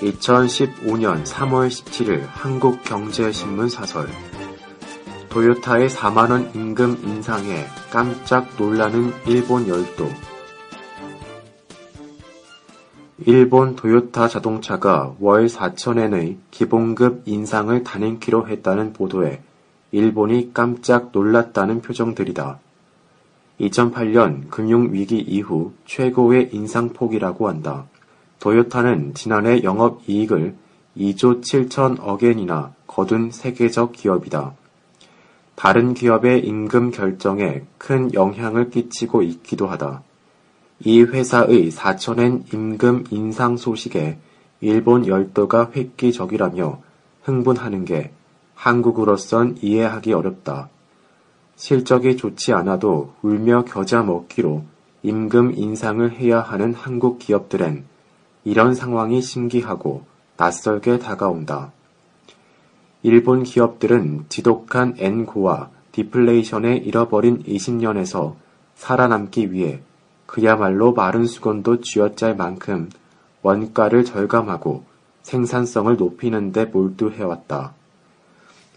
2015년 3월 17일 한국경제신문 사설 도요타의 4만원 임금 인상에 깜짝 놀라는 일본 열도 일본 도요타 자동차가 월 4천엔의 기본급 인상을 단행키로 했다는 보도에 일본이 깜짝 놀랐다는 표정들이다. 2008년 금융위기 이후 최고의 인상폭이라고 한다. 도요타는 지난해 영업이익을 2조 7천억 엔이나 거둔 세계적 기업이다. 다른 기업의 임금 결정에 큰 영향을 끼치고 있기도 하다. 이 회사의 4천엔 임금 인상 소식에 일본 열도가 획기적이라며 흥분하는 게 한국으로선 이해하기 어렵다. 실적이 좋지 않아도 울며 겨자 먹기로 임금 인상을 해야 하는 한국 기업들엔 이런 상황이 신기하고 낯설게 다가온다. 일본 기업들은 지독한 엔고와 디플레이션에 잃어버린 20년에서 살아남기 위해 그야말로 마른 수건도 쥐어짤 만큼 원가를 절감하고 생산성을 높이는 데 몰두해왔다.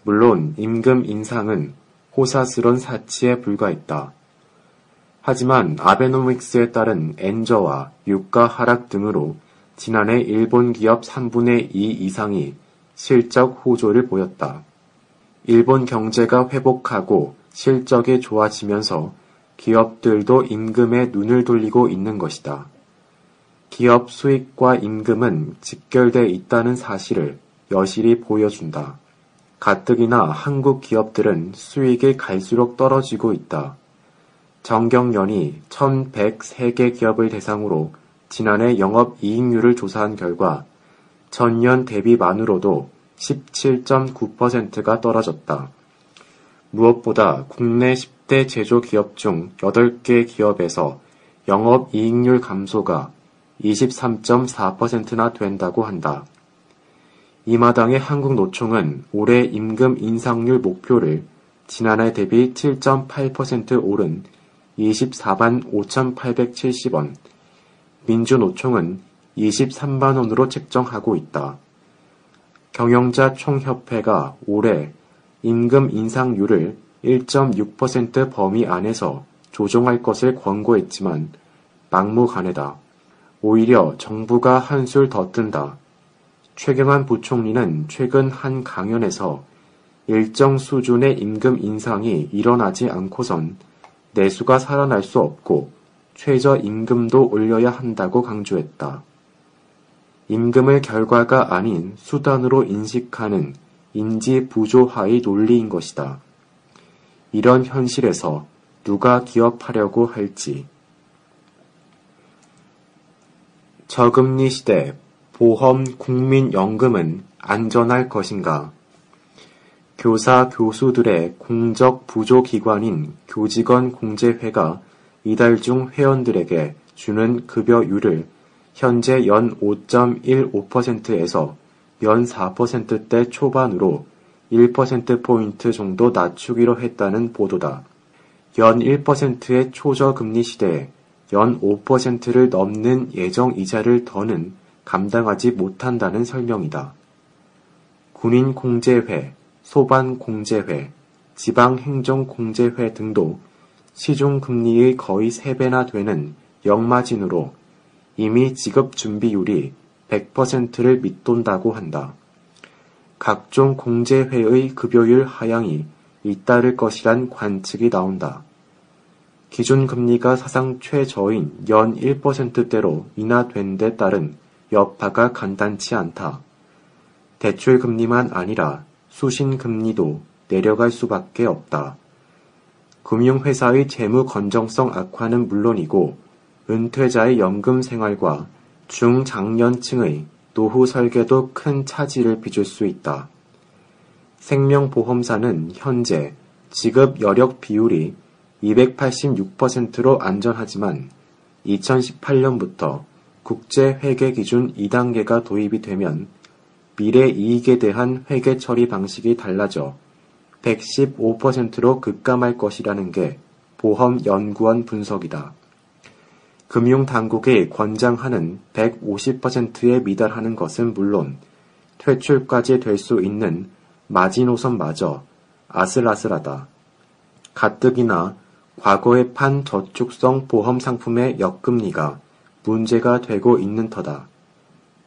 물론 임금 인상은 호사스런 사치에 불과했다. 하지만 아베노믹스에 따른 엔저와 유가 하락 등으로 지난해 일본 기업 3분의 2 이상이 실적 호조를 보였다. 일본 경제가 회복하고 실적이 좋아지면서 기업들도 임금에 눈을 돌리고 있는 것이다. 기업 수익과 임금은 직결돼 있다는 사실을 여실히 보여준다. 가뜩이나 한국 기업들은 수익이 갈수록 떨어지고 있다. 정경련이 1103개 기업을 대상으로 지난해 영업이익률을 조사한 결과 전년 대비만으로도 17.9%가 떨어졌다. 무엇보다 국내 10대 제조기업 중 8개 기업에서 영업이익률 감소가 23.4%나 된다고 한다. 이 마당의 한국노총은 올해 임금 인상률 목표를 지난해 대비 7.8% 오른 24만 5,870원, 민주노총은 23만 원으로 책정하고 있다. 경영자 총협회가 올해 임금 인상률을 1.6% 범위 안에서 조정할 것을 권고했지만 막무가내다. 오히려 정부가 한술 더 뜬다. 최경환 부총리는 최근 한 강연에서 일정 수준의 임금 인상이 일어나지 않고선 내수가 살아날 수 없고 최저 임금도 올려야 한다고 강조했다. 임금을 결과가 아닌 수단으로 인식하는 인지 부조화의 논리인 것이다. 이런 현실에서 누가 기업하려고 할지. 저금리 시대 보험 국민연금은 안전할 것인가? 교사 교수들의 공적 부조 기관인 교직원 공제회가 이달 중 회원들에게 주는 급여율을 현재 연 5.15%에서 연 4%대 초반으로 1%포인트 정도 낮추기로 했다는 보도다. 연 1%의 초저금리 시대에 연 5%를 넘는 예정 이자를 더는 감당하지 못한다는 설명이다. 군인공제회, 소반공제회, 지방행정공제회 등도 시중 금리의 거의 3배나 되는 역마진으로 이미 지급 준비율이 100%를 밑돈다고 한다. 각종 공제회의 급여율 하향이 잇따를 것이란 관측이 나온다. 기준금리가 사상 최저인 연 1%대로 인하된 데 따른 여파가 간단치 않다. 대출금리만 아니라 수신금리도 내려갈 수밖에 없다. 금융회사의 재무 건정성 악화는 물론이고 은퇴자의 연금 생활과 중장년층의 노후 설계도 큰 차질을 빚을 수 있다. 생명보험사는 현재 지급 여력 비율이 286%로 안전하지만 2018년부터 국제 회계 기준 2단계가 도입이 되면 미래 이익에 대한 회계 처리 방식이 달라져 115%로 급감할 것이라는 게 보험연구원 분석이다. 금융당국이 권장하는 150%에 미달하는 것은 물론 퇴출까지 될 수 있는 마지노선마저 아슬아슬하다. 가뜩이나 과거에 판 저축성 보험 상품의 역금리가 문제가 되고 있는 터다.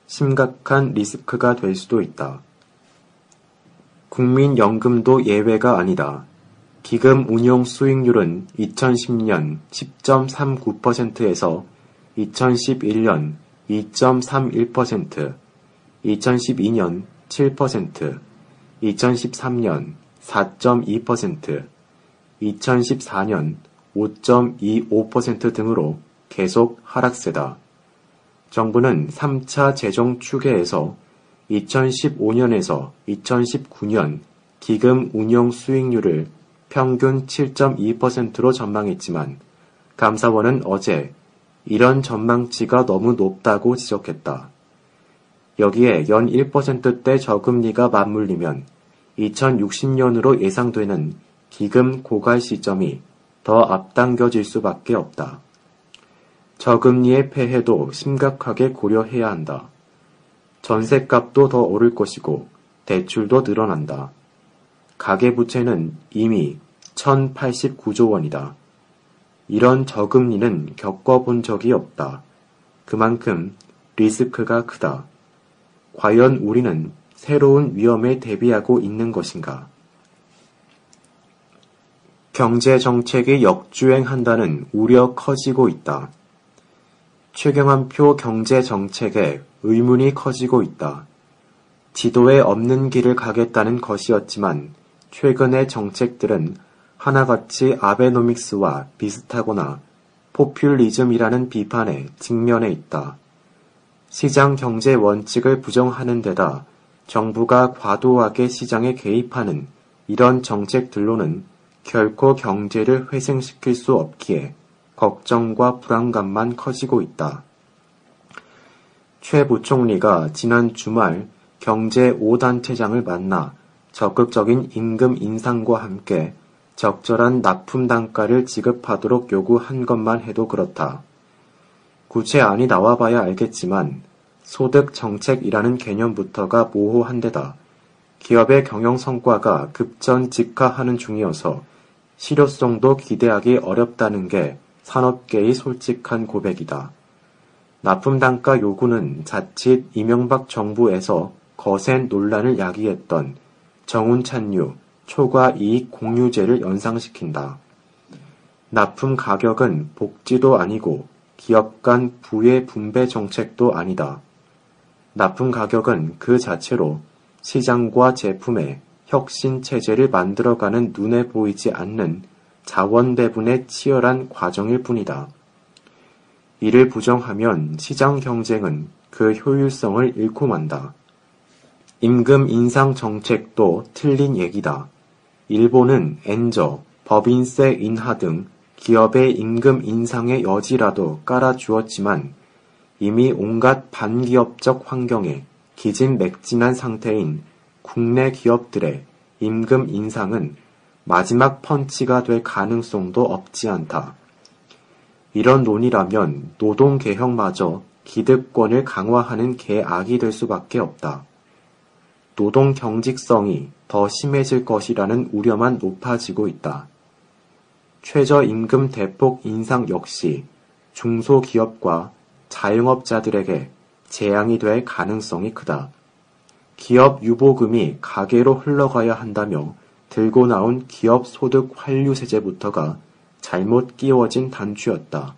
심각한 리스크가 될 수도 있다. 국민연금도 예외가 아니다. 기금 운용 수익률은 2010년 10.39%에서 2011년 2.31%, 2012년 7%, 2013년 4.2%, 2014년 5.25% 등으로 계속 하락세다. 정부는 3차 재정 추계에서 2015년에서 2019년 기금 운용 수익률을 평균 7.2%로 전망했지만 감사원은 어제 이런 전망치가 너무 높다고 지적했다. 여기에 연 1%대 저금리가 맞물리면 2060년으로 예상되는 기금 고갈 시점이 더 앞당겨질 수밖에 없다. 저금리의 폐해도 심각하게 고려해야 한다. 전세값도 더 오를 것이고 대출도 늘어난다. 가계부채는 이미 1089조 원이다. 이런 저금리는 겪어본 적이 없다. 그만큼 리스크가 크다. 과연 우리는 새로운 위험에 대비하고 있는 것인가? 경제 정책이 역주행한다는 우려 커지고 있다. 최경환표 경제 정책에 의문이 커지고 있다. 지도에 없는 길을 가겠다는 것이었지만 최근의 정책들은 하나같이 아베노믹스와 비슷하거나 포퓰리즘이라는 비판에 직면해 있다. 시장 경제 원칙을 부정하는 데다 정부가 과도하게 시장에 개입하는 이런 정책들로는 결코 경제를 회생시킬 수 없기에 걱정과 불안감만 커지고 있다. 최 부총리가 지난 주말 경제 5단체장을 만나 적극적인 임금 인상과 함께 적절한 납품 단가를 지급하도록 요구한 것만 해도 그렇다. 구체안이 나와봐야 알겠지만 소득 정책이라는 개념부터가 모호한 데다 기업의 경영 성과가 급전 직하하는 중이어서 실효성도 기대하기 어렵다는 게 산업계의 솔직한 고백이다. 납품 단가 요구는 자칫 이명박 정부에서 거센 논란을 야기했던 정운 찬유 초과 이익 공유제를 연상시킨다. 납품 가격은 복지도 아니고 기업 간 부의 분배 정책도 아니다. 납품 가격은 그 자체로 시장과 제품의 혁신 체제를 만들어가는 눈에 보이지 않는 자원 배분의 치열한 과정일 뿐이다. 이를 부정하면 시장 경쟁은 그 효율성을 잃고 만다. 임금 인상 정책도 틀린 얘기다. 일본은 엔저, 법인세 인하 등 기업의 임금 인상의 여지라도 깔아주었지만 이미 온갖 반기업적 환경에 기진맥진한 상태인 국내 기업들의 임금 인상은 마지막 펀치가 될 가능성도 없지 않다. 이런 논이라면 노동개혁마저 기득권을 강화하는 계악이 될 수밖에 없다. 노동 경직성이 더 심해질 것이라는 우려만 높아지고 있다. 최저임금 대폭 인상 역시 중소기업과 자영업자들에게 재앙이 될 가능성이 크다. 기업 유보금이 가계로 흘러가야 한다며 들고 나온 기업 소득 환류세제부터가 잘못 끼워진 단추였다.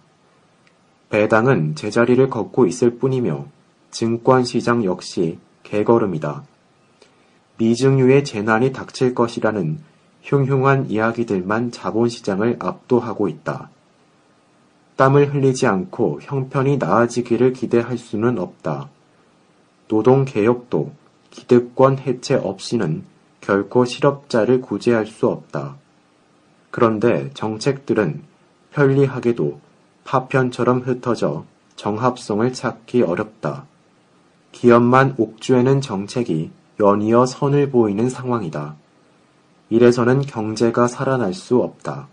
배당은 제자리를 걷고 있을 뿐이며 증권시장 역시 개걸음이다. 미증유의 재난이 닥칠 것이라는 흉흉한 이야기들만 자본시장을 압도하고 있다. 땀을 흘리지 않고 형편이 나아지기를 기대할 수는 없다. 노동개혁도 기득권 해체 없이는 결코 실업자를 구제할 수 없다. 그런데 정책들은 편리하게도 파편처럼 흩어져 정합성을 찾기 어렵다. 기업만 옥죄는 정책이 연이어 선을 보이는 상황이다. 이래서는 경제가 살아날 수 없다.